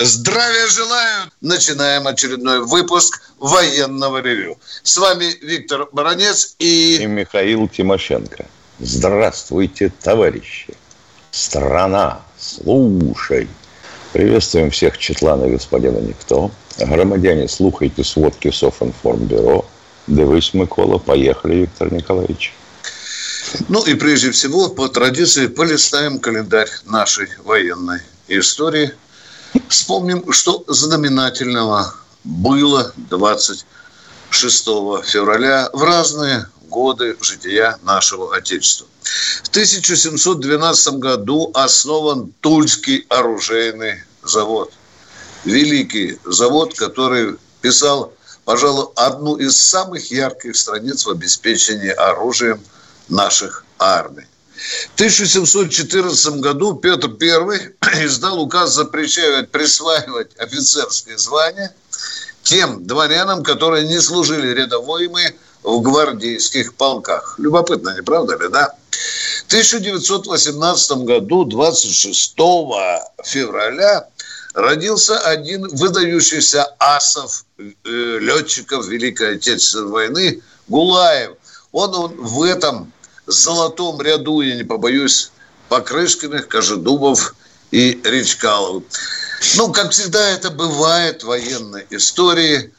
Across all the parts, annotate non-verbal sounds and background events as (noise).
Здравия желаю! Начинаем очередной выпуск военного ревю. С вами Виктор Баранец и... И Михаил Тимошенко. Здравствуйте, товарищи! Страна, слушай! Приветствуем всех Четлана господина Никто. Громадяне, слухайте сводки Софинформбюро. Дивись, Микола. Поехали, Виктор Николаевич. Ну и прежде всего, по традиции, полистаем календарь нашей военной истории. Вспомним, что знаменательного было 26 февраля в разные годы жития нашего Отечества. В 1712 году основан Тульский оружейный завод. Великий завод, который писал, пожалуй, одну из самых ярких страниц в обеспечении оружием – наших армий. В 1714 году Петр I (clears throat) издал указ, запрещая присваивать офицерское звание тем дворянам, которые не служили рядовыми в гвардейских полках. Любопытно, не правда ли, да? В 1918 году, 26 февраля, родился один выдающийся асов э, летчиков Великой Отечественной войны Гулаев. Он, он в этом золотом ряду, я не побоюсь, Покрышкиных, Кожедубов и Речкалов. Ну, как всегда это бывает в военной истории,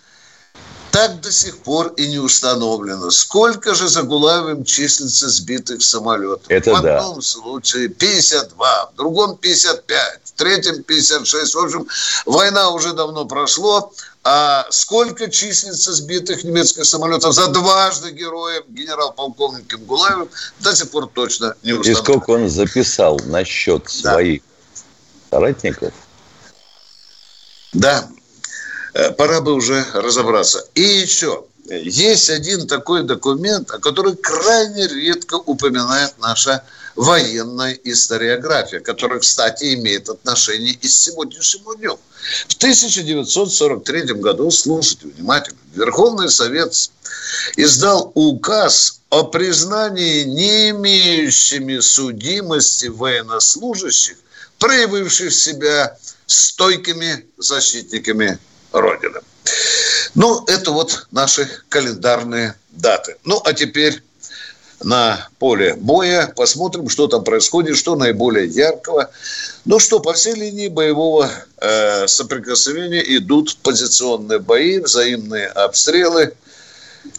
так до сих пор и не установлено. Сколько же за Гулаевым числится сбитых самолетов? Это в одном да. случае 52, в другом 55, в третьем 56. В общем, война уже давно прошло. А сколько числится сбитых немецких самолетов за дважды героем генерал-полковником Гулаевым до сих пор точно не установлено. И сколько он записал на счет Да. своих соратников? Да, пора бы уже разобраться. И еще, есть один такой документ, о котором крайне редко упоминает наша военная историография, которая, кстати, имеет отношение и с сегодняшним днем. В 1943 году, слушайте внимательно, Верховный Совет издал указ о признании не имеющими судимости военнослужащих, проявивших себя стойкими защитниками. Ну, это вот наши календарные даты. Ну, а теперь на поле боя. Посмотрим, что там происходит, что наиболее яркого. Ну что, по всей линии боевого э, соприкосновения идут позиционные бои, взаимные обстрелы.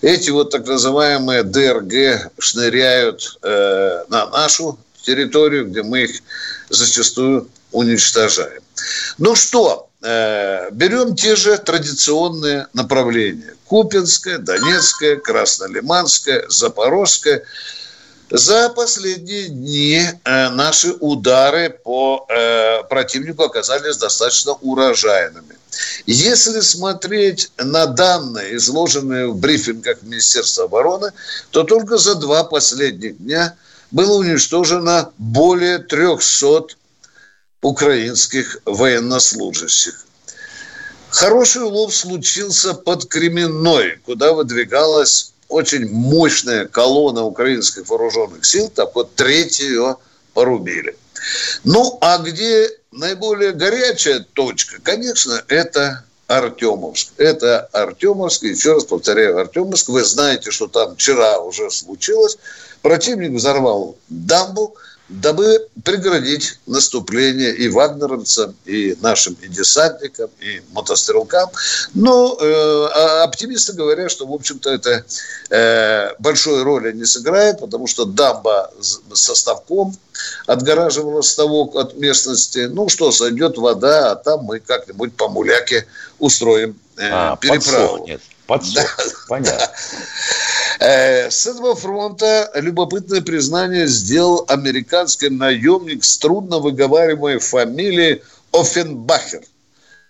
Эти вот так называемые ДРГ шныряют э, на нашу территорию, где мы их зачастую уничтожаем. Ну что, берем те же традиционные направления. Купинское, Донецкое, Краснолиманское, Запорожское. За последние дни э, наши удары по э, противнику оказались достаточно урожайными. Если смотреть на данные, изложенные в брифингах Министерства обороны, то только за два последних дня было уничтожено более 300 украинских военнослужащих. Хороший улов случился под Кременной, куда выдвигалась очень мощная колонна украинских вооруженных сил, так вот третью ее порубили. Ну, а где наиболее горячая точка, конечно, это Артемовск. Это Артемовск, еще раз повторяю, Артемовск. Вы знаете, что там вчера уже случилось. Противник взорвал дамбу, дабы преградить наступление и вагнеровцам, и нашим и десантникам, и мотострелкам. Но э, оптимисты говорят, что, в общем-то, это э, большой роли не сыграет, потому что дамба со ставком отгораживала ставок от местности. Ну что, сойдет вода, а там мы как-нибудь по муляке устроим э, А, переправу. подсохнет. Подсохнет, понятно. (laughs) Э, С этого фронта любопытное признание сделал американский наемник с трудно выговариваемой фамилией Оффенбахер.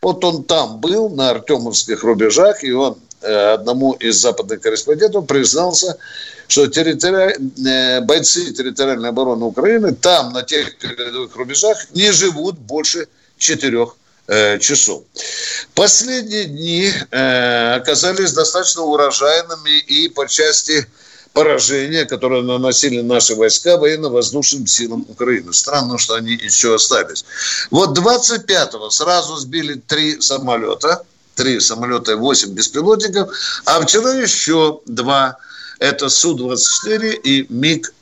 Вот он там был, на Артемовских рубежах, и он э, одному из западных корреспондентов признался, что территори... Э, бойцы территориальной обороны Украины там, на тех передовых рубежах, не живут больше четырех э, часов. Последние дни э, оказались достаточно урожайными и по части поражения, которое наносили наши войска военно-воздушным силам Украины. Странно, что они еще остались. Вот 25-го сразу сбили три самолета, три самолета и 8 беспилотников, а вчера еще два это Су-24 и МиГ-29.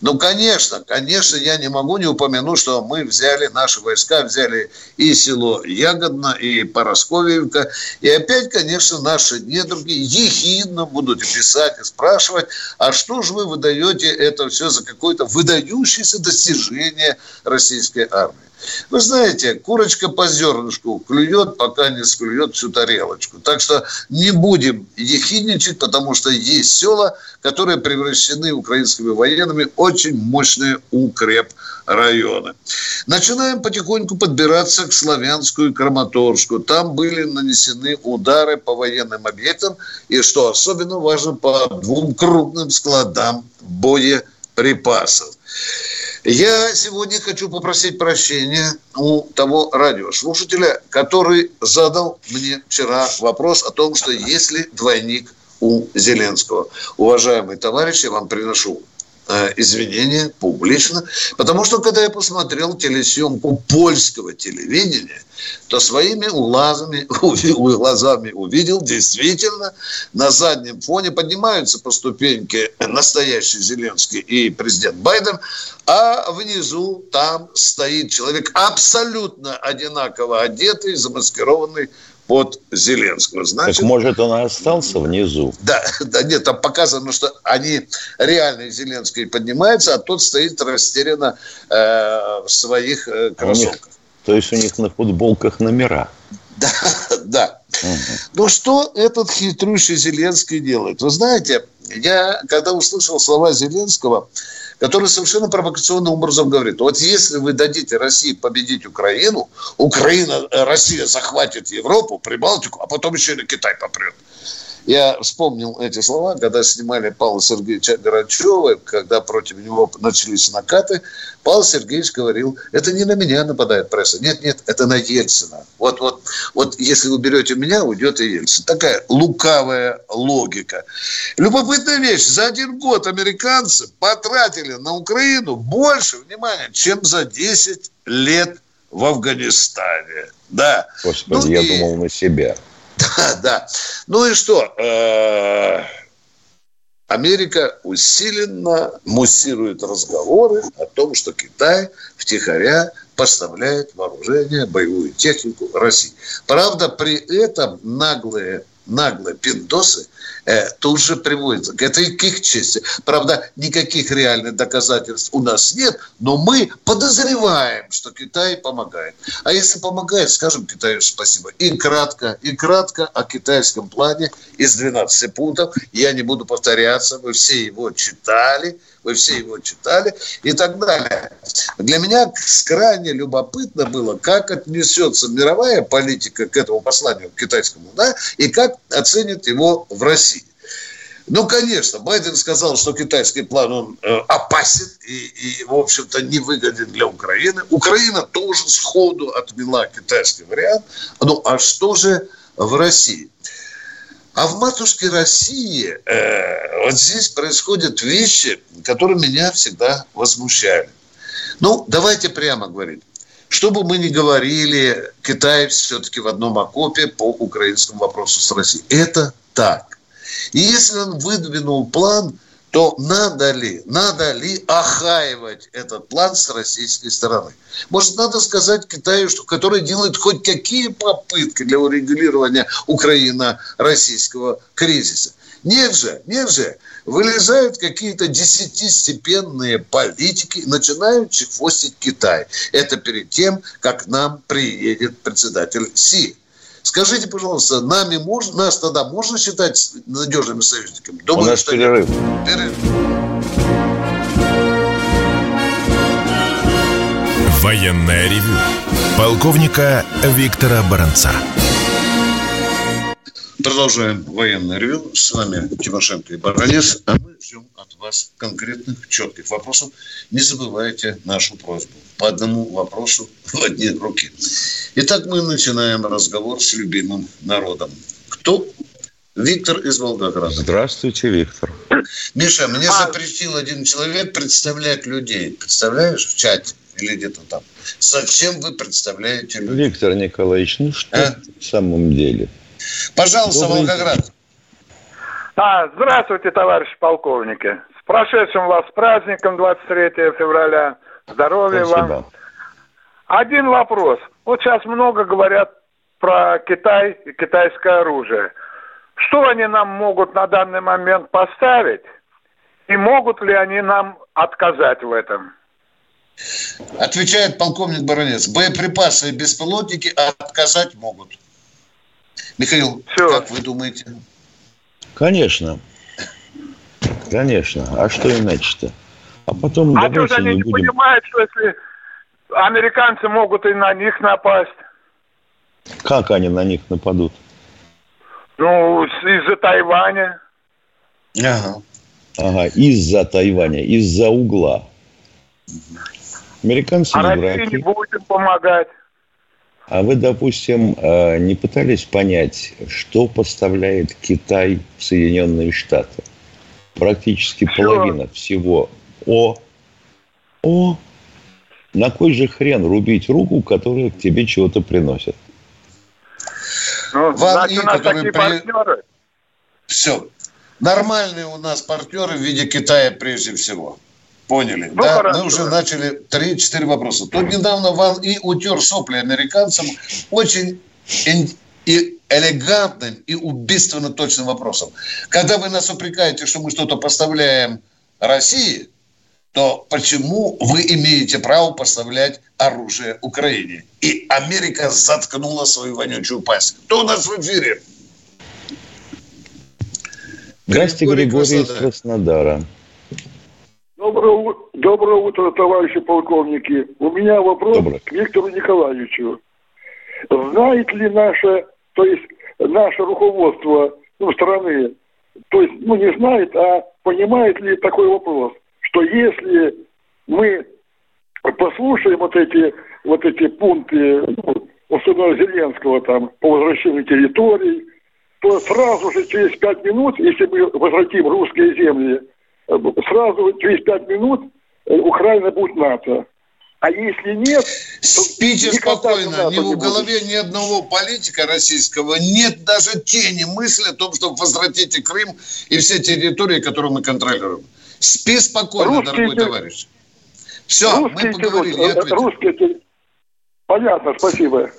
Ну, конечно, конечно, я не могу не упомянуть, что мы взяли, наши войска взяли и село Ягодно, и Поросковьевка. И опять, конечно, наши недруги ехидно будут писать и спрашивать, а что же вы выдаете это все за какое-то выдающееся достижение российской армии? Вы знаете, курочка по зернышку клюет, пока не склюет всю тарелочку. Так что не будем ехидничать, потому что есть села, которые превращены украинскими военными очень мощные укреп районы. Начинаем потихоньку подбираться к Славянску и Краматорску. Там были нанесены удары по военным объектам и, что особенно важно, по двум крупным складам боеприпасов. Я сегодня хочу попросить прощения у того радиослушателя, который задал мне вчера вопрос о том, что есть ли двойник у Зеленского. Уважаемые товарищи, я вам приношу Э, извинения публично, потому что когда я посмотрел телесъемку польского телевидения, то своими глазами, (laughs) глазами увидел действительно на заднем фоне поднимаются по ступеньке настоящий Зеленский и президент Байден, а внизу там стоит человек абсолютно одинаково одетый, замаскированный под Зеленского. Значит, так может он и остался внизу? Да, (laughs) да нет, там показано, что они реально Зеленский поднимается, а тот стоит растерянно э, в своих э, кроссовках. Них, то есть у них на футболках номера? (laughs) Да, да. Угу. Ну что этот хитрющий Зеленский делает? Вы знаете, я когда услышал слова Зеленского, который совершенно провокационным образом говорит, вот если вы дадите России победить Украину, Украина, э, Россия захватит Европу, Прибалтику, а потом еще и на Китай попрет. Я вспомнил эти слова, когда снимали Павла Сергеевича Горачева, когда против него начались накаты. Павел Сергеевич говорил, это не на меня нападает пресса. Нет, нет, это на Ельцина. Вот, вот, вот если вы берете меня, уйдет и Ельцин. Такая лукавая логика. Любопытная вещь. За один год американцы потратили на Украину больше внимания, чем за 10 лет в Афганистане. Да. Господи, ну, я и... думал на себя. Да, да. Ну и что? Э, Америка усиленно муссирует разговоры о том, что Китай втихаря поставляет вооружение, боевую технику России. Правда, при этом наглые наглые пиндосы тут же приводятся. Это и к их чести. Правда, никаких реальных доказательств у нас нет, но мы подозреваем, что Китай помогает. А если помогает, скажем Китаю спасибо. И кратко, и кратко о китайском плане из 12 пунктов. Я не буду повторяться, вы все его читали – вы все его читали и так далее. Для меня крайне любопытно было, как отнесется мировая политика к этому посланию к китайскому, да, и как оценит его в России. Ну, конечно, Байден сказал, что китайский план он э, опасен и, и, в общем-то, невыгоден для Украины. Украина тоже сходу отмела китайский вариант. Ну, а что же в России? А в матушке России э, вот здесь происходят вещи, которые меня всегда возмущали. Ну, давайте прямо говорить. Что бы мы ни говорили, Китай все-таки в одном окопе по украинскому вопросу с Россией. Это так. И если он выдвинул план, то надо ли, надо ли охаивать этот план с российской стороны? Может, надо сказать Китаю, что, который делает хоть какие попытки для урегулирования Украино-российского кризиса? Нет же, нет же. Вылезают какие-то десятистепенные политики начинают чехвостить Китай. Это перед тем, как нам приедет председатель Си. Скажите, пожалуйста, нами можно, нас тогда можно считать надежными союзниками? Думаю, У нас что перерыв. перерыв. Военная ревю Полковника Виктора Баранца. Продолжаем военный ревю. С вами Тимошенко и Баранец. А мы ждем от вас конкретных, четких вопросов. Не забывайте нашу просьбу. По одному вопросу в одни руки. Итак, мы начинаем разговор с любимым народом. Кто? Виктор из Волгограда. Здравствуйте, Виктор. Миша, мне а... запретил один человек представлять людей. Представляешь, в чате или где-то там. Зачем вы представляете людей? Виктор Николаевич, ну что а? в самом деле? Пожалуйста, Добрый Волгоград. А, здравствуйте, товарищи полковники. С прошедшим вас праздником 23 февраля. Здоровья Спасибо. вам. Один вопрос. Вот сейчас много говорят про Китай и китайское оружие. Что они нам могут на данный момент поставить? И могут ли они нам отказать в этом? Отвечает полковник Баранец. Боеприпасы и беспилотники отказать могут. Михаил, Все. как вы думаете? Конечно. Конечно. А что иначе-то? А потом а давайте они не будем... понимают, что если американцы могут и на них напасть. Как они на них нападут? Ну, из-за Тайваня. Ага. Ага, из-за Тайваня, из-за угла. Американцы а не Россия не будет им помогать. А вы, допустим, э, не пытались понять, что поставляет Китай в Соединенные Штаты? Практически Все. половина всего О. О. На кой же хрен рубить руку, которая к тебе чего-то приносит? Ну, значит, у нас такие при... партнеры. Все. Нормальные у нас партнеры в виде Китая прежде всего. Поняли. Ну, да, хорошо. мы уже начали 3-4 вопроса. Тут недавно Ван И утер сопли американцам очень и элегантным и убийственно точным вопросом. Когда вы нас упрекаете, что мы что-то поставляем России, то почему вы имеете право поставлять оружие Украине? И Америка заткнула свою вонючую пасть. Кто у нас в эфире? Здрасте, Григорий, Григорий из Краснодара. Доброе, доброе утро, товарищи полковники. У меня вопрос Доброе. к Виктору Николаевичу. Знает ли наше, то есть наше руководство ну, страны, то есть, ну, не знает, а понимает ли такой вопрос, что если мы послушаем вот эти, вот эти пункты, ну, особенно Зеленского там, по возвращению территорий, то сразу же через пять минут, если мы возвратим русские земли, сразу через пять минут э, Украина будет НАТО. А если нет... Спите спокойно. Ни в голове ни одного политика российского нет даже тени мысли о том, чтобы возвратить и Крым и все территории, которые мы контролируем. Спи спокойно, русские дорогой те... товарищ. Все, русские мы поговорили. Те... Русские... Понятно, спасибо.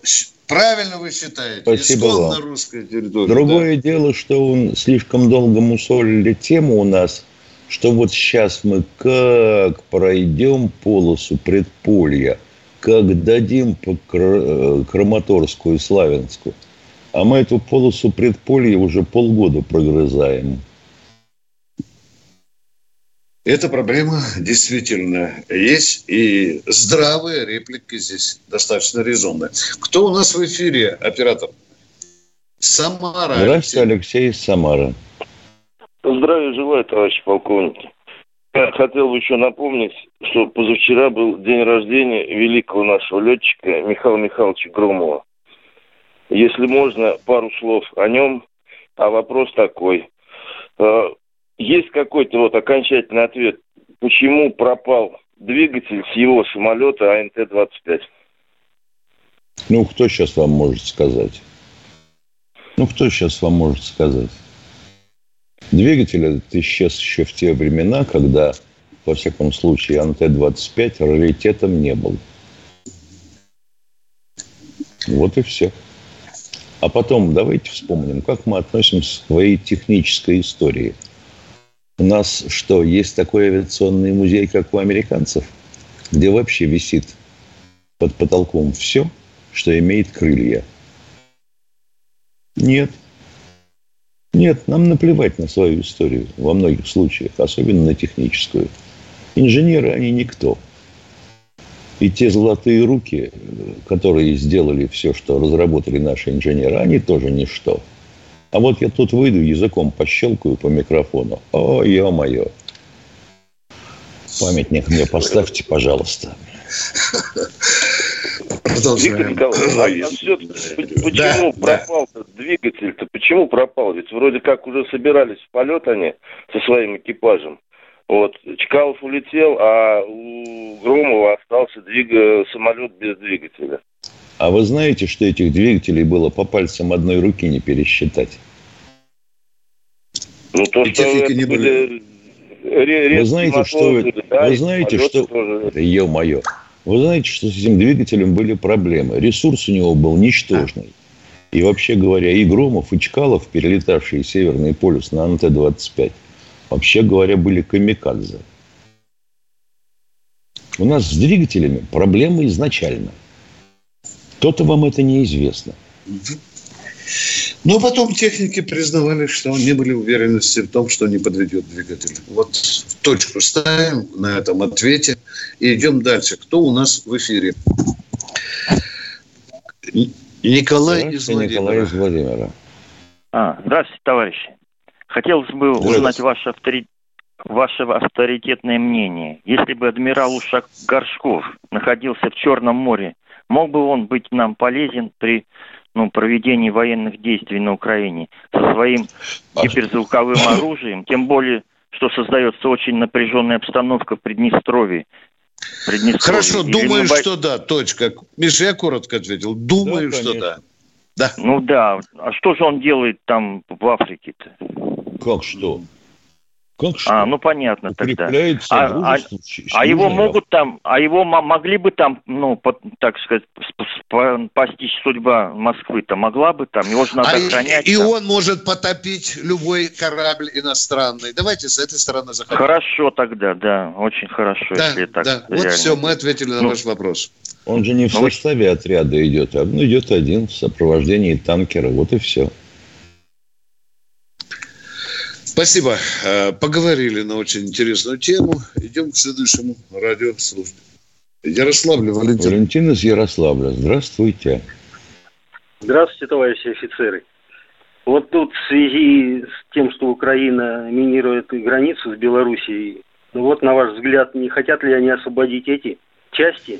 Правильно вы считаете. Спасибо вам. русская территория. Другое да. дело, что он слишком долго мусолили тему у нас – что вот сейчас мы как пройдем полосу предполья, как дадим по э, Краматорскую и Славянску, а мы эту полосу предполья уже полгода прогрызаем. Эта проблема действительно есть, и здравая реплика здесь достаточно резонная. Кто у нас в эфире, оператор? Самара. Здравствуйте, Алексей из Самары. Здравия желаю, товарищи полковники. Я хотел бы еще напомнить, что позавчера был день рождения великого нашего летчика Михаила Михайловича Громова. Если можно, пару слов о нем. А вопрос такой. Э, есть какой-то вот окончательный ответ, почему пропал двигатель с его самолета АНТ-25? Ну, кто сейчас вам может сказать? Ну, кто сейчас вам может сказать? Двигатель этот исчез еще в те времена, когда, во всяком случае, АНТ-25 раритетом не был. Вот и все. А потом давайте вспомним, как мы относимся к своей технической истории. У нас что, есть такой авиационный музей, как у американцев, где вообще висит под потолком все, что имеет крылья? Нет. Нет, нам наплевать на свою историю во многих случаях, особенно на техническую. Инженеры, они никто. И те золотые руки, которые сделали все, что разработали наши инженеры, они тоже ничто. А вот я тут выйду, языком пощелкаю по микрофону. О, ё-моё. Памятник мне поставьте, пожалуйста. Виктор Николаевич, а почему пропал двигатель-то? Почему пропал? Ведь вроде как уже собирались в полет они со своим экипажем. Вот. Чкалов улетел, а у Громова остался двиг... самолет без двигателя. А вы знаете, что этих двигателей было по пальцам одной руки не пересчитать? Ну, то, И что это не были... были... Вы знаете, что... Да, вы знаете, что... Тоже... Ё-моё. Вы знаете, что с этим двигателем были проблемы. Ресурс у него был ничтожный. И вообще говоря, и Громов, и Чкалов, перелетавшие Северный полюс на НТ-25, вообще говоря, были камикадзе. У нас с двигателями проблемы изначально. То-то вам это неизвестно. Но потом техники признавали, что не были уверенности в том, что не подведет двигатель. Вот точку ставим на этом ответе и идем дальше. Кто у нас в эфире? Николай из Владимира. Николай из Владимира. А, здравствуйте, товарищи. Хотелось бы узнать ваше, авторитет, ваше авторитетное мнение. Если бы адмирал Ушак Горшков находился в Черном море, мог бы он быть нам полезен при ну, проведении военных действий на Украине со своим гиперзвуковым оружием, тем более, что создается очень напряженная обстановка в Приднестровье. Хорошо, Или думаю, бо... что да, точка. Миша, я коротко ответил. Думаю, да, что да. Да. Ну да. А что же он делает там в Африке-то? Как что? Как что? А, ну понятно тогда. А, а, а его могут там, а его могли бы там, ну, по, так сказать, постичь судьба Москвы-то могла бы там, его же надо а охранять. И, и он может потопить любой корабль иностранный. Давайте с этой стороны заходим. Хорошо тогда, да, очень хорошо, да, если так. Да, вот все, мы ответили на ну, ваш вопрос. Он же не в ну, составе отряда идет, а ну, идет один в сопровождении танкера, вот и все. Спасибо. Э, поговорили на очень интересную тему. Идем к следующему радиослушателю. Ярославль, Валентин. Валентин из Ярославля. Здравствуйте. Здравствуйте, товарищи офицеры. Вот тут в связи с тем, что Украина минирует границу с Белоруссией, ну вот, на ваш взгляд, не хотят ли они освободить эти части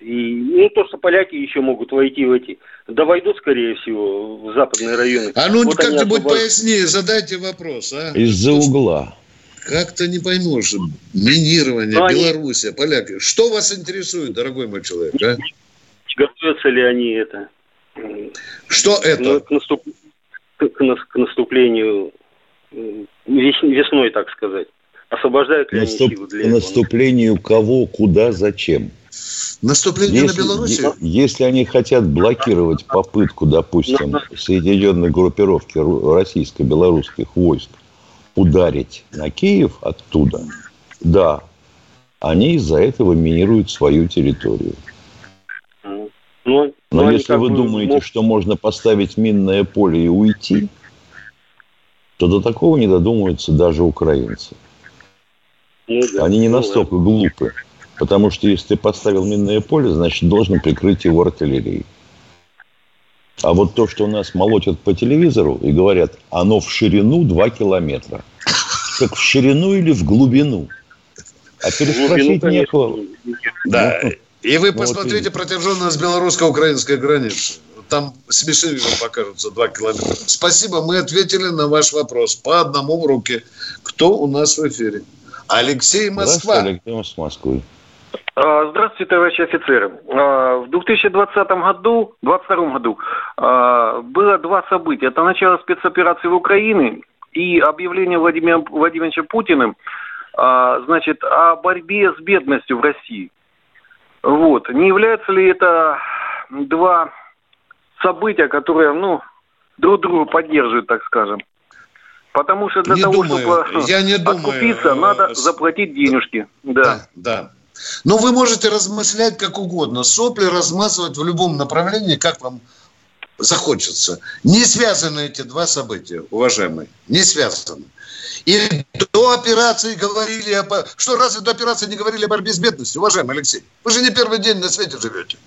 и, ну, то, что поляки еще могут войти в эти... Да войдут, скорее всего, в западные районы. А ну, вот как-нибудь освобод... пояснее задайте вопрос, а? Из-за угла. Как-то не поймешь. Минирование, Но Белоруссия, они... поляки. Что вас интересует, дорогой мой человек, а? Готовятся ли они это? Что это? Ну, к, наступ... к наступлению весной, так сказать. Освобождают ли Наступ... они силы для К наступлению кого, куда, зачем? Наступление если, на Белоруссию? Если они хотят блокировать попытку, допустим, соединенной группировки российско-белорусских войск ударить на Киев оттуда, да, они из-за этого минируют свою территорию. Ну, Но ну, если вы думаете, мог... что можно поставить минное поле и уйти, то до такого не додумаются даже украинцы. Ну, да. Они не ну, настолько ну, глупы. Потому что если ты поставил минное поле, значит, должен прикрыть его артиллерией. А вот то, что у нас молотят по телевизору и говорят, оно в ширину 2 километра. Так в ширину или в глубину? А переспросить глубину, некого. Да. Ну, и вы посмотрите вот протяженность белорусско-украинской границы. Там смешными вам покажутся 2 километра. Спасибо, мы ответили на ваш вопрос. По одному в руки. Кто у нас в эфире? Алексей Москва. Алексей с Москвы. А, здравствуйте, товарищи офицеры. А, в 2020 году, 2022 году а, было два события. Это начало спецоперации в Украине и объявление Владимира Владимировича Путиным значит, о борьбе с бедностью в России. Вот. Не являются ли это два события, которые, ну, друг друга поддерживают, так скажем? Потому что для не того, думаю. чтобы Я не откупиться, думаю. надо заплатить денежки. Да, да. да. Но вы можете размышлять как угодно. Сопли размазывать в любом направлении, как вам захочется. Не связаны эти два события, уважаемые. Не связаны. И до операции говорили о... Что, разве до операции не говорили о борьбе с бедностью, уважаемый Алексей? Вы же не первый день на свете живете.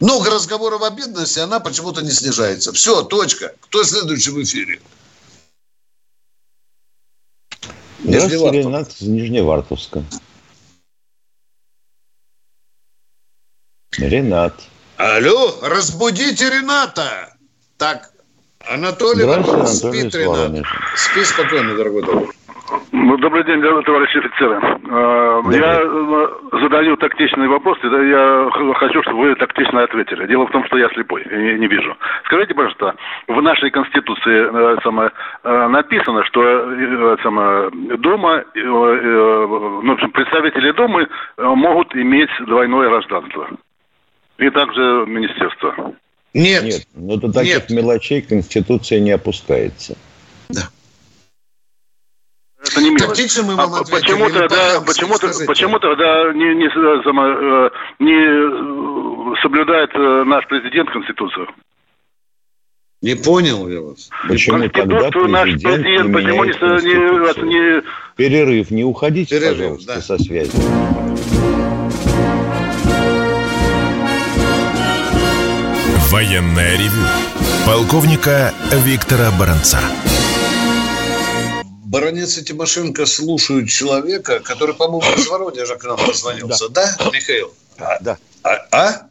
Много разговоров о бедности, она почему-то не снижается. Все, точка. Кто следующий в эфире? Здравствуйте, Ренат из Нижневартовска. Ренат. Алло, разбудите Рената. Так, Анатолий, Анатолий спит Ренат. Спи спокойно, дорогой друг. Ну, добрый день, товарищи офицеры. А, я э, задаю тактичный вопрос, я хочу, чтобы вы тактично ответили. Дело в том, что я слепой, и не вижу. Скажите, пожалуйста, в нашей Конституции э, самое, э, написано, что самое, Дума, ну, представители Думы могут иметь двойное гражданство. И также Министерство. Нет. Нет, но до таких Нет. мелочей Конституция не опускается. Да. Это не мелочь. мы вам а почему тогда, почему, почему тогда не, не, э, не соблюдает э, наш президент Конституцию? Не понял я вас. Почему тогда наш президент не почему не, не... Перерыв, не уходите, Перерыв, пожалуйста, да. со связи. Военная ревю. Полковника Виктора Баранца. Баронец и Тимошенко слушают человека, который, по-моему, из Воронежа к нам позвонился. Да, да Михаил? Да. А? а?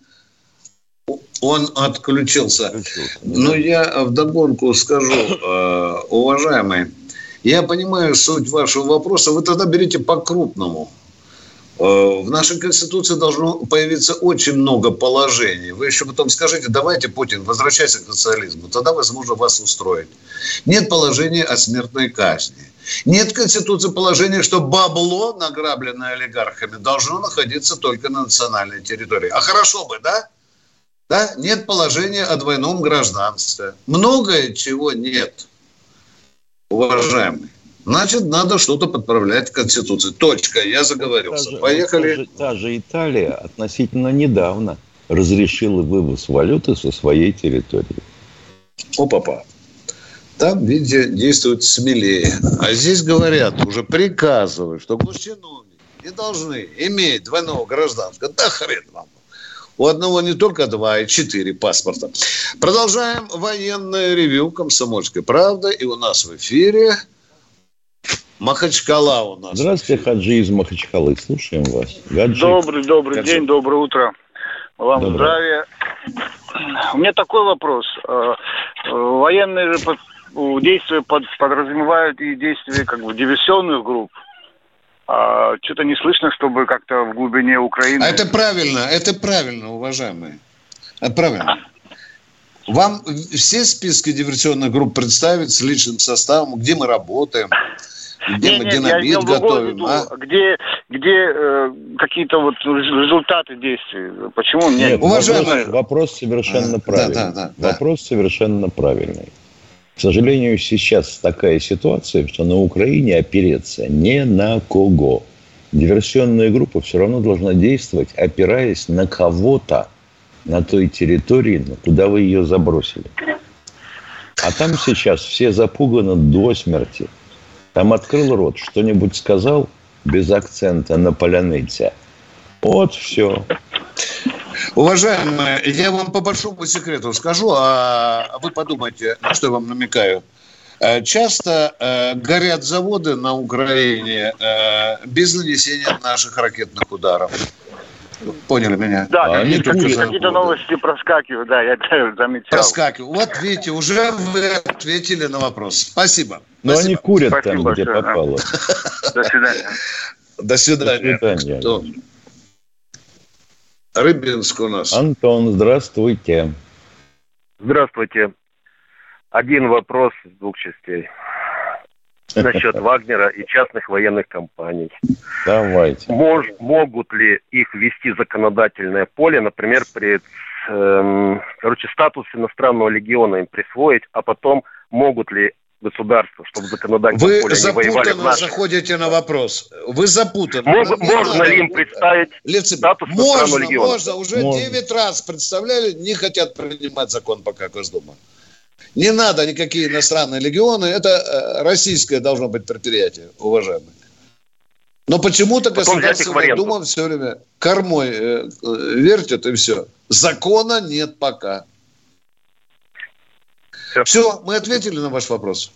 Он отключился. отключился. Но я вдогонку скажу, э, уважаемый, я понимаю суть вашего вопроса. Вы тогда берите по-крупному. Э, в нашей Конституции должно появиться очень много положений. Вы еще потом скажите, давайте, Путин, возвращайся к социализму, тогда возможно вас устроить. Нет положения о смертной казни. Нет в Конституции положения, что бабло, награбленное олигархами, должно находиться только на национальной территории. А хорошо бы, да? Да? Нет положения о двойном гражданстве. Многое чего нет, уважаемые. Значит, надо что-то подправлять в Конституции. Точка. Я заговорился. Та Поехали. Та же, та же Италия относительно недавно разрешила вывоз валюты со своей территории. О, папа. Там, видите, действуют смелее. А здесь говорят, уже приказывают, что госчиновники не должны иметь двойного гражданства. Да хрен вам. У одного не только два, и четыре паспорта. Продолжаем военное ревю «Комсомольской правды». И у нас в эфире Махачкала у нас. Здравствуйте, Хаджи из Махачкалы. Слушаем вас. Гаджи. Добрый, добрый Гаджи. день, доброе утро. Вам Доброе. здравия. У меня такой вопрос. Э, э, военные же действия подразумевают и действия как бы диверсионных групп. А что-то не слышно, чтобы как-то в глубине Украины... А это правильно, это правильно, уважаемые. Это правильно. Вам все списки диверсионных групп представить с личным составом, где мы работаем, где не, мы динамит готовим, виду, а? Где, где э, какие-то вот результаты действий? Почему нет? нет уважаемый... вопрос, вопрос совершенно а, правильный. Да, да, да, вопрос да. совершенно правильный. К сожалению, сейчас такая ситуация, что на Украине опереться не на кого. Диверсионная группа все равно должна действовать, опираясь на кого-то на той территории, куда вы ее забросили. А там сейчас все запуганы до смерти – там открыл рот, что-нибудь сказал без акцента на полянете. Вот все. Уважаемые, я вам по большому секрету скажу, а вы подумайте, на что я вам намекаю. Э, часто э, горят заводы на Украине э, без нанесения наших ракетных ударов. Поняли меня? Да, а какие-то, какие новости проскакивают, да, я (laughs) заметил. Проскакивают. Вот видите, уже вы ответили на вопрос. Спасибо. Но Спасибо. они курят Спасибо там, большое. где попало. (laughs) До свидания. До свидания. До свидания. Рыбинск у нас. Антон, здравствуйте. Здравствуйте. Один вопрос с двух частей (laughs) насчет Вагнера и частных военных компаний. Давайте. Мож, могут ли их ввести законодательное поле, например, при э, короче, статус иностранного легиона им присвоить, а потом могут ли государства, чтобы законодательно Вы запутанно заходите на вопрос. Вы запутаны. Можно, можно ли им представить Лице... статус можно, можно. Уже можно. 9 раз представляли, не хотят принимать закон пока Госдума. Не надо никакие иностранные легионы. Это э, российское должно быть предприятие, уважаемые. Но почему-то Государственная Дума все время кормой э, э, вертит и все. Закона нет пока. Все. все, мы ответили на ваш вопрос.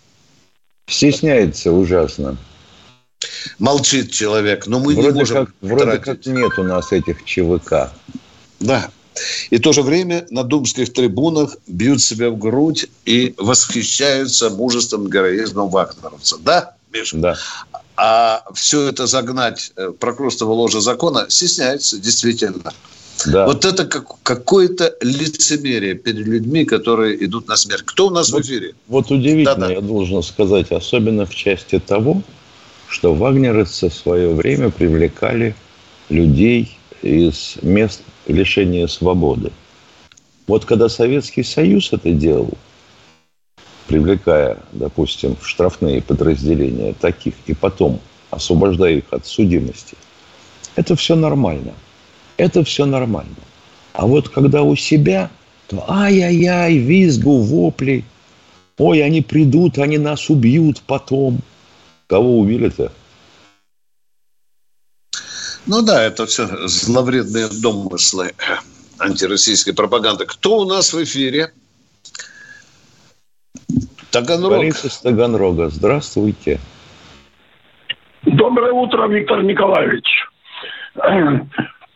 Стесняется ужасно. Молчит человек, но мы вроде не можем как, Вроде как нет у нас этих ЧВК. Да. И в то же время на думских трибунах бьют себя в грудь и восхищаются мужеством, героизмом вагнеровцев. Да, Миша? Да. А все это загнать э, прокрустово ложе закона стесняется, действительно. Да. Вот это как, какое-то лицемерие перед людьми, которые идут на смерть. Кто у нас вот, в эфире? Вот удивительно, Да-да. я должен сказать, особенно в части того, что вагнеровцы в свое время привлекали людей из мест лишения свободы. Вот когда Советский Союз это делал, привлекая, допустим, в штрафные подразделения таких, и потом освобождая их от судимости, это все нормально. Это все нормально. А вот когда у себя, то ай-яй-яй, визгу, вопли. Ой, они придут, они нас убьют потом. Кого убили-то? Ну да, это все зловредные домыслы антироссийской пропаганды. Кто у нас в эфире? Таганрог. Борис из Таганрога. Здравствуйте. Доброе утро, Виктор Николаевич.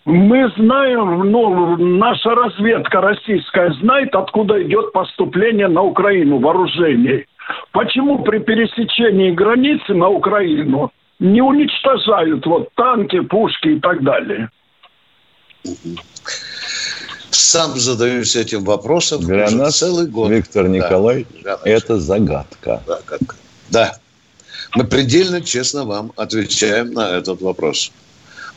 Мы знаем, ну, наша разведка российская знает, откуда идет поступление на Украину вооружений. Почему при пересечении границы на Украину не уничтожают вот танки, пушки и так далее. Сам задаюсь этим вопросом Для уже нас, целый год. Виктор Николай, да, это загадка. загадка. Да. Мы предельно честно вам отвечаем на этот вопрос.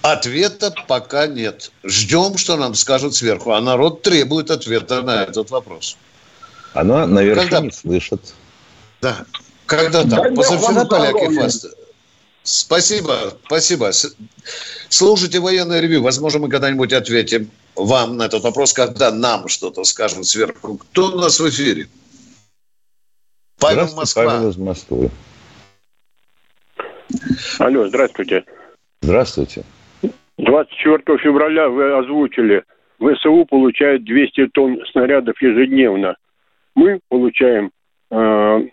Ответа пока нет. Ждем, что нам скажут сверху. А народ требует ответа на этот вопрос. Она, наверное, Когда... не слышит. Да. Когда там? Да, Позавчера поляки фасты. Спасибо, спасибо. Слушайте военное ревю. Возможно, мы когда-нибудь ответим вам на этот вопрос, когда нам что-то скажут сверху. Кто у нас в эфире? Павел Москва. Павел из Москвы. Алло, здравствуйте. Здравствуйте. 24 февраля вы озвучили, ВСУ получает 200 тонн снарядов ежедневно. Мы получаем э,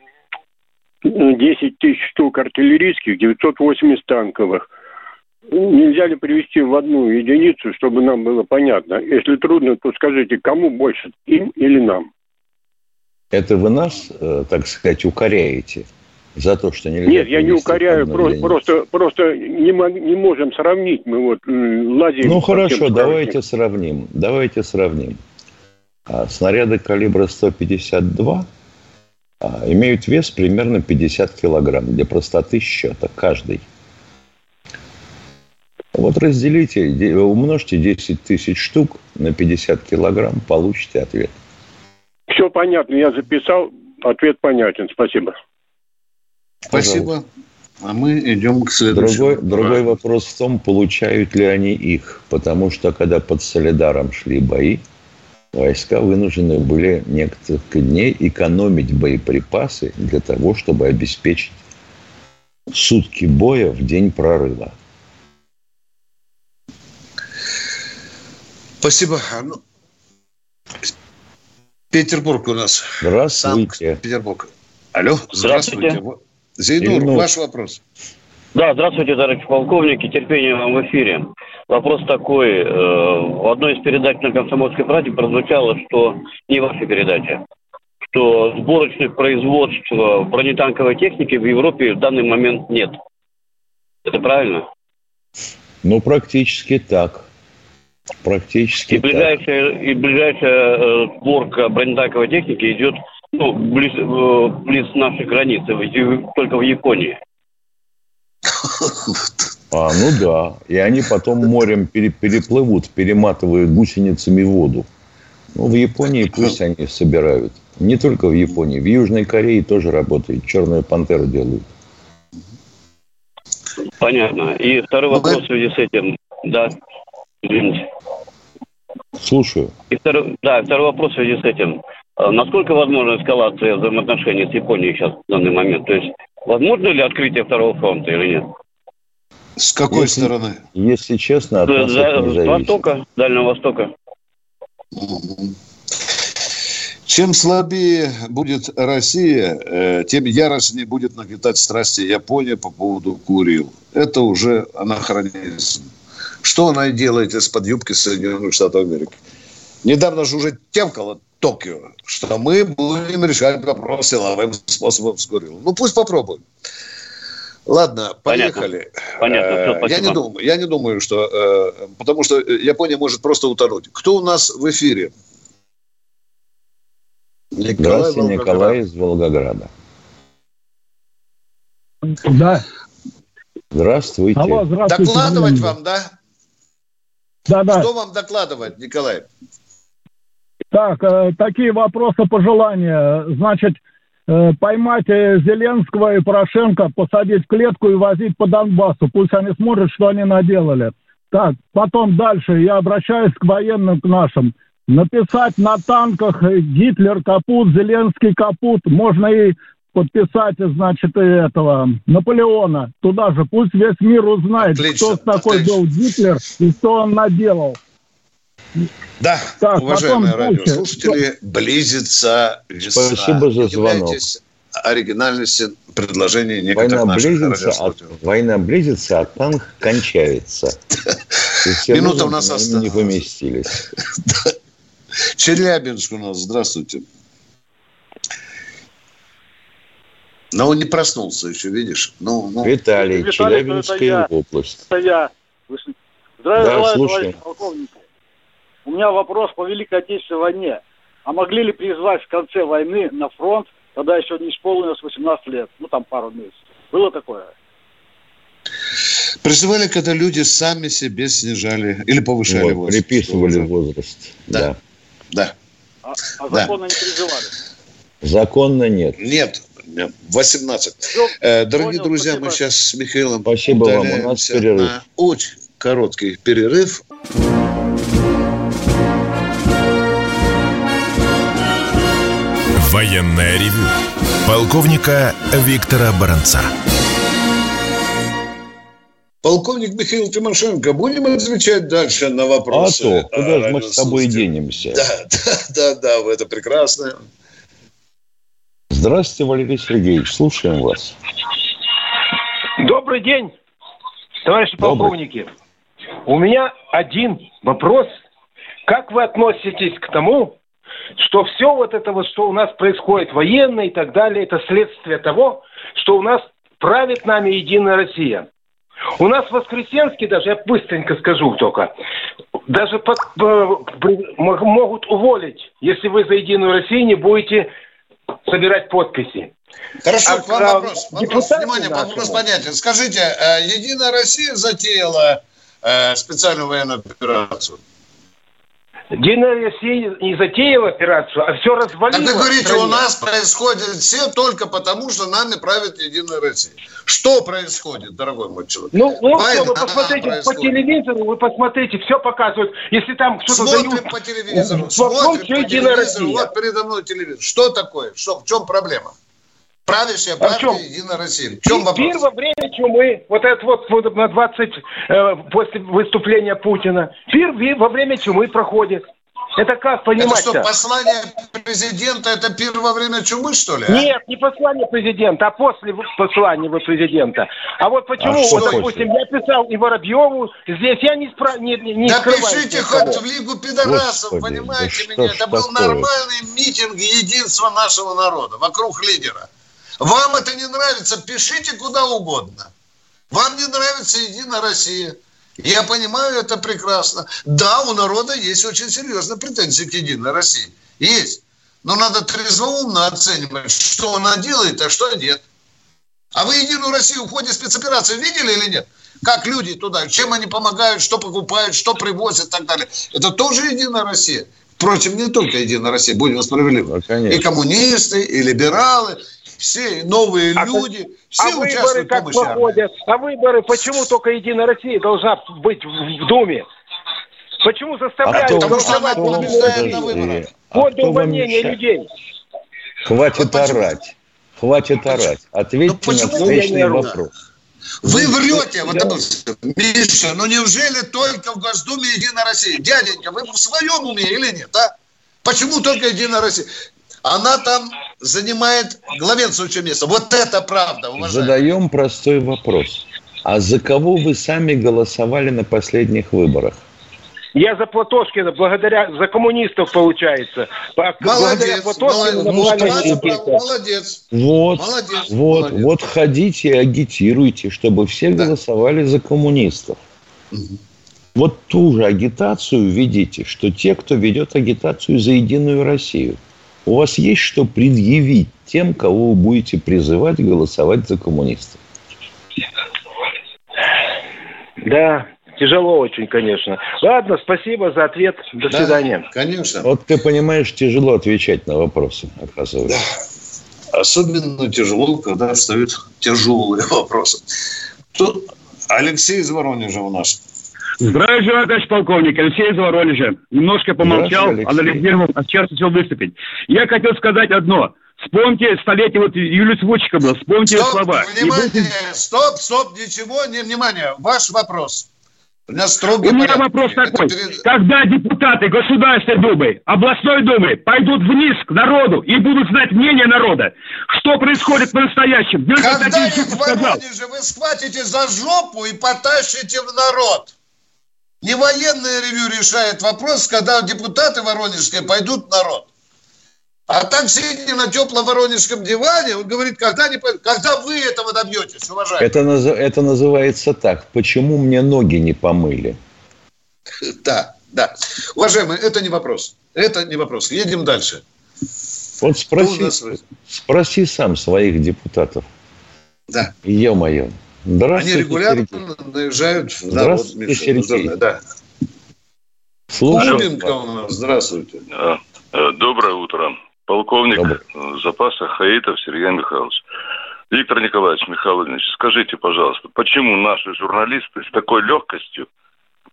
10 тысяч штук артиллерийских, 980 танковых. Нельзя ли привести в одну единицу, чтобы нам было понятно? Если трудно, то скажите, кому больше, им или нам? Это вы нас, э, так сказать, укоряете за то, что нельзя... Нет, я не укоряю, просто, просто, просто не, не можем сравнить. Мы вот лазим... Ну, хорошо, давайте сравним. Давайте сравним. А, снаряды калибра 152 а, имеют вес примерно 50 килограмм. Для простоты счета каждый. Вот разделите, умножьте 10 тысяч штук на 50 килограмм, получите ответ. Все понятно, я записал, ответ понятен, спасибо. Спасибо. А мы идем к следующему. Другой, другой вопрос в том, получают ли они их. Потому что, когда под Солидаром шли бои, войска вынуждены были несколько дней экономить боеприпасы для того, чтобы обеспечить сутки боя в день прорыва. Спасибо. Ну, Петербург у нас. Здравствуйте. Санкт-Петербург. Алло, здравствуйте. здравствуйте. Зейнур, Зейнур, ваш вопрос. Да, здравствуйте, товарищ полковники. Терпение вам в эфире. Вопрос такой. Э, в одной из передач на «Комсомольской правде» прозвучало, что не ваша передача, что сборочных производств бронетанковой техники в Европе в данный момент нет. Это правильно? Ну, практически так. Практически и ближайшая, так. И ближайшая э, сборка бронетанковой техники идет ну, близ, э, близ нашей границы, только в Японии. (laughs) А, ну да. И они потом морем переплывут, перематывая гусеницами воду. Ну, в Японии пусть они собирают Не только в Японии. В Южной Корее тоже работает. Черную пантеру делают. Понятно. И второй вопрос в связи с этим. Да, извините. Слушаю. И второй, да, второй вопрос в связи с этим. А насколько возможна эскалация взаимоотношений с Японией сейчас в данный момент? То есть, возможно ли открытие второго фронта или нет? С какой если, стороны? Если честно, от нас За, это не зависит. Востока, Дальнего Востока. Чем слабее будет Россия, э, тем яростнее будет нагнетать страсти Япония по поводу Курил. Это уже анахронизм. Что она и делает из-под юбки Соединенных Штатов Америки. Недавно же уже темкало Токио, что мы будем решать вопрос силовым способом с Курил. Ну, пусть попробуем. Ладно, поехали. Понятно. Понятно. Все, я не думаю, я не думаю, что, э, потому что Япония может просто утонуть. Кто у нас в эфире? Николай Здравствуйте, Николай из Волгограда. Да. Здравствуйте. Алло, здравствуйте. Докладывать вам, да? Да, да. Что вам докладывать, Николай? Так, э, такие вопросы, пожелания. Значит, э, поймать э, Зеленского и Порошенко, посадить в клетку и возить по Донбассу. Пусть они смотрят, что они наделали. Так, потом дальше я обращаюсь к военным, к нашим написать на танках Гитлер капут, Зеленский капут, можно и подписать, значит, и этого Наполеона туда же. Пусть весь мир узнает, отлично, кто такой отлично. был Гитлер и что он наделал. Да, так, уважаемые радиослушатели, близится весна. Спасибо за звонок. оригинальности предложений некоторых война наших близится, а, Война близится, а танк кончается. (laughs) Минута у нас осталась. Не поместились. (laughs) Челябинск у нас, здравствуйте. Но он не проснулся еще, видишь? Ну, ну. Виталий, Виталий Челябинская это область. Это я. Здравия да, желаю, товарищ полковник. У меня вопрос по Великой Отечественной войне. А могли ли призвать в конце войны на фронт, когда еще не исполнилось 18 лет? Ну, там пару месяцев. Было такое? Призывали, когда люди сами себе снижали или повышали вот, возраст. Приписывали возраст. Да. да. Да. А, а законно да. не призывали? Законно нет. Нет, 18. Все, э, Дорогие понял, друзья, спасибо. мы сейчас с Михаилом спасибо вам. У нас перерыв. на очень короткий перерыв. Военная ревю. Полковника Виктора Баранца. Полковник Михаил Тимошенко, будем отвечать дальше на вопросы? А то, куда же мы с тобой денемся? (laughs) Да, да, да, да, это прекрасно. Здравствуйте, Валерий Сергеевич, слушаем вас. Добрый день, товарищи Добрый. полковники. У меня один вопрос. Как вы относитесь к тому, что все вот это вот, что у нас происходит, военное и так далее, это следствие того, что у нас правит нами Единая Россия. У нас в Воскресенске даже, я быстренько скажу только, даже под, э, могут уволить, если вы за Единую Россию не будете собирать подписи. Хорошо, а, вам вопрос. вопрос. Внимание, нашему. вопрос понятен. Скажите, э, Единая Россия затеяла э, специальную военную операцию? Россия не затеяла операцию, а все развалило. Вы говорите, у нас происходит все только потому, что нами правит Единая Россия. Что происходит, дорогой мой человек? Ну, ну все, вы посмотрите по телевизору, вы посмотрите, все показывают. Если там что-то Смотрим дают... по телевизору, смотрим по телевизору. Вот передо мной телевизор. Что такое? Что, в чем проблема? Правящая партия а Единая Россия. В чем вопрос? Пир во время чумы, вот этот вот, вот на 20, э, после выступления Путина, пир во время чумы проходит. Это как понимать? Это что, послание президента, это пир во время чумы, что ли? А? Нет, не послание президента, а после послания президента. А вот почему, а вот, допустим, я писал и Воробьеву, здесь я не, спра... не, не Да пишите хоть в Лигу пидорасов, Господи, понимаете да меня? Это был такое? нормальный митинг единства нашего народа вокруг лидера. Вам это не нравится, пишите куда угодно. Вам не нравится Единая Россия. Я понимаю это прекрасно. Да, у народа есть очень серьезные претензии к Единой России. Есть. Но надо трезвоумно оценивать, что она делает, а что нет. А вы Единую Россию в ходе спецоперации видели или нет? Как люди туда, чем они помогают, что покупают, что привозят и так далее. Это тоже Единая Россия. Впрочем, не только Единая Россия, будем справедливы. Ну, и коммунисты, и либералы, все новые а люди, все а выборы как проходят? А выборы, почему только Единая Россия должна быть в Думе? Почему заставляют а голосовать на выборах? Вот а увольнение людей. Хватит вот орать. Хватит ну, орать. Ответьте ну, на встречный вопрос. Вы врете, вот это, Миша, ну неужели только в Госдуме Единая Россия? Дяденька, вы в своем уме или нет, а? Почему только Единая Россия? Она там занимает главенствующее место. Вот это правда, уважаемые. Задаем простой вопрос. А за кого вы сами голосовали на последних выборах? Я за Платошкина, благодаря за коммунистов получается. Молодец, молодец, молодец. Вот, молодец, вот, молодец. вот ходите и агитируйте, чтобы все да. голосовали за коммунистов. Угу. Вот ту же агитацию видите, что те, кто ведет агитацию за Единую Россию. У вас есть что предъявить тем, кого вы будете призывать голосовать за коммунистов? Да, Тяжело очень, конечно. Ладно, спасибо за ответ. До да, свидания. Конечно. Вот ты понимаешь, тяжело отвечать на вопросы, оказывается. Да. Особенно тяжело, когда встают тяжелые (laughs) вопросы. Тут Алексей из Воронежа у нас. Здравия желаю, товарищ полковник. Алексей из Воронежа. Немножко помолчал, анализировал, а сейчас хотел выступить. Я хотел сказать одно. Вспомните столетие, вот Юлия Сводчика был, вспомните стоп, слова. Внимание, стоп, стоп, ничего, не внимание. Ваш вопрос. У меня строгий У меня порядок. вопрос такой. перед... Когда депутаты Государственной Думы, областной Думы пойдут вниз к народу и будут знать мнение народа, что происходит по-настоящему? Когда их в Воронеже вы схватите за жопу и потащите в народ. Не военное ревю решает вопрос, когда депутаты воронежские пойдут в народ. А там сидя на теплом воронежском диване, он говорит, когда, не, когда вы этого добьетесь, уважаемый. Это, это называется так. Почему мне ноги не помыли? Да, да. Уважаемый, это не вопрос. Это не вопрос. Едем дальше. Вот спроси, спроси сам своих депутатов. Да. Ё-моё. Здравствуйте, Они регулярно Сергей. наезжают в народ. Здравствуйте, Сергей. Да. Слушаю. Здравствуйте. Э, доброе утро полковник Добрый. запаса Хаитов Сергей Михайлович. Виктор Николаевич Михайлович, скажите, пожалуйста, почему наши журналисты с такой легкостью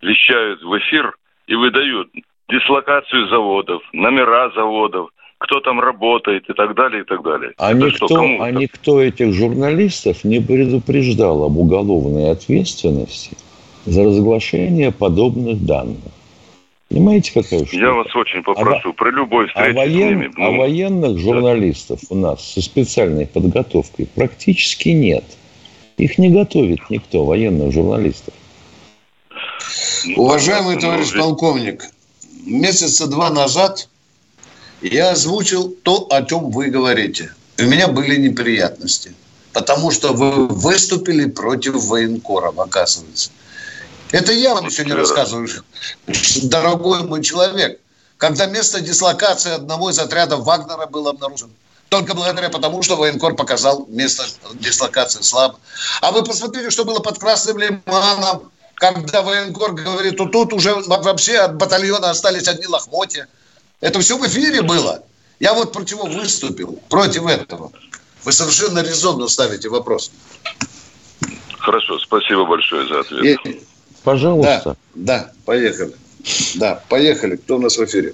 вещают в эфир и выдают дислокацию заводов, номера заводов, кто там работает и так далее, и так далее. А, никто, что, а никто этих журналистов не предупреждал об уголовной ответственности за разглашение подобных данных. Понимаете, какая штука? Я вас очень попрошу, а, про любой встречу а, воен, с ними. Ну, а военных журналистов да. у нас со специальной подготовкой практически нет. Их не готовит никто, военных журналистов. Ну, Уважаемый понятно, товарищ но... полковник, месяца два назад я озвучил то, о чем вы говорите. У меня были неприятности. Потому что вы выступили против военкоров, оказывается. Это я вам еще не рассказываю, дорогой мой человек. Когда место дислокации одного из отрядов Вагнера было обнаружено. Только благодаря тому, что военкор показал место дислокации слабо. А вы посмотрите, что было под Красным Лиманом, когда военкор говорит, что тут уже вообще от батальона остались одни лохмотья. Это все в эфире было. Я вот против выступил, против этого. Вы совершенно резонно ставите вопрос. Хорошо, спасибо большое за ответ. И... Пожалуйста. Да, да, поехали. Да, поехали. Кто у нас в эфире?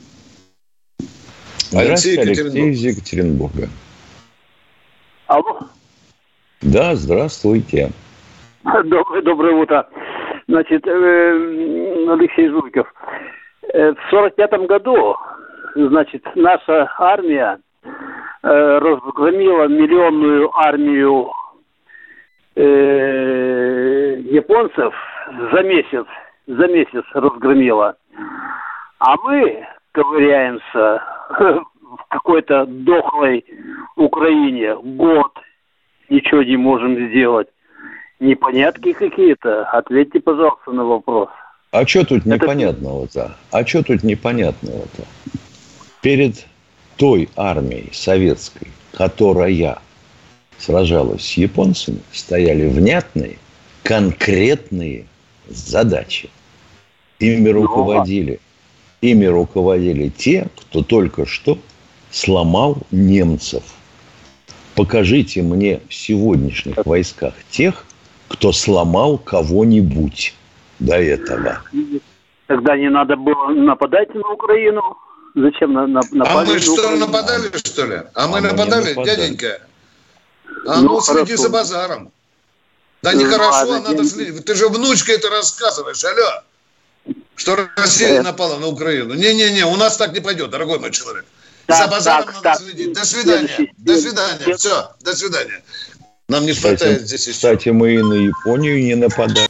Алексей, Алексей из Екатеринбурга. Алло. Да, здравствуйте. Доброе, доброе утро. Значит, э, Алексей Жуйков. Э, в сорок пятом году, значит, наша армия э, разгромила миллионную армию японцев за месяц, за месяц разгромила. А мы ковыряемся (laughs) в какой-то дохлой Украине год, ничего не можем сделать. Непонятки какие-то. Ответьте, пожалуйста, на вопрос. А что тут непонятного-то? А что тут непонятного-то? Перед той армией советской, которая сражалась с японцами, стояли внятные, конкретные задачи. Ими ну, руководили ими руководили те, кто только что сломал немцев. Покажите мне в сегодняшних войсках тех, кто сломал кого-нибудь до этого. Тогда не надо было нападать на Украину. Зачем на, на, напали? А мы что, Украину? нападали, что ли? А, а мы, нападали, нападали, дяденька? А ну, ну следи за базаром. Да ну, нехорошо, а надо следить. Ты же внучка это рассказываешь, алло. Что Россия э. напала на Украину. Не-не-не, у нас так не пойдет, дорогой мой человек. Так, За базаром так, надо так. следить. До свидания. До свидания. Все, до свидания. Нам не кстати, хватает здесь еще. Кстати, мы и на Японию не нападаем.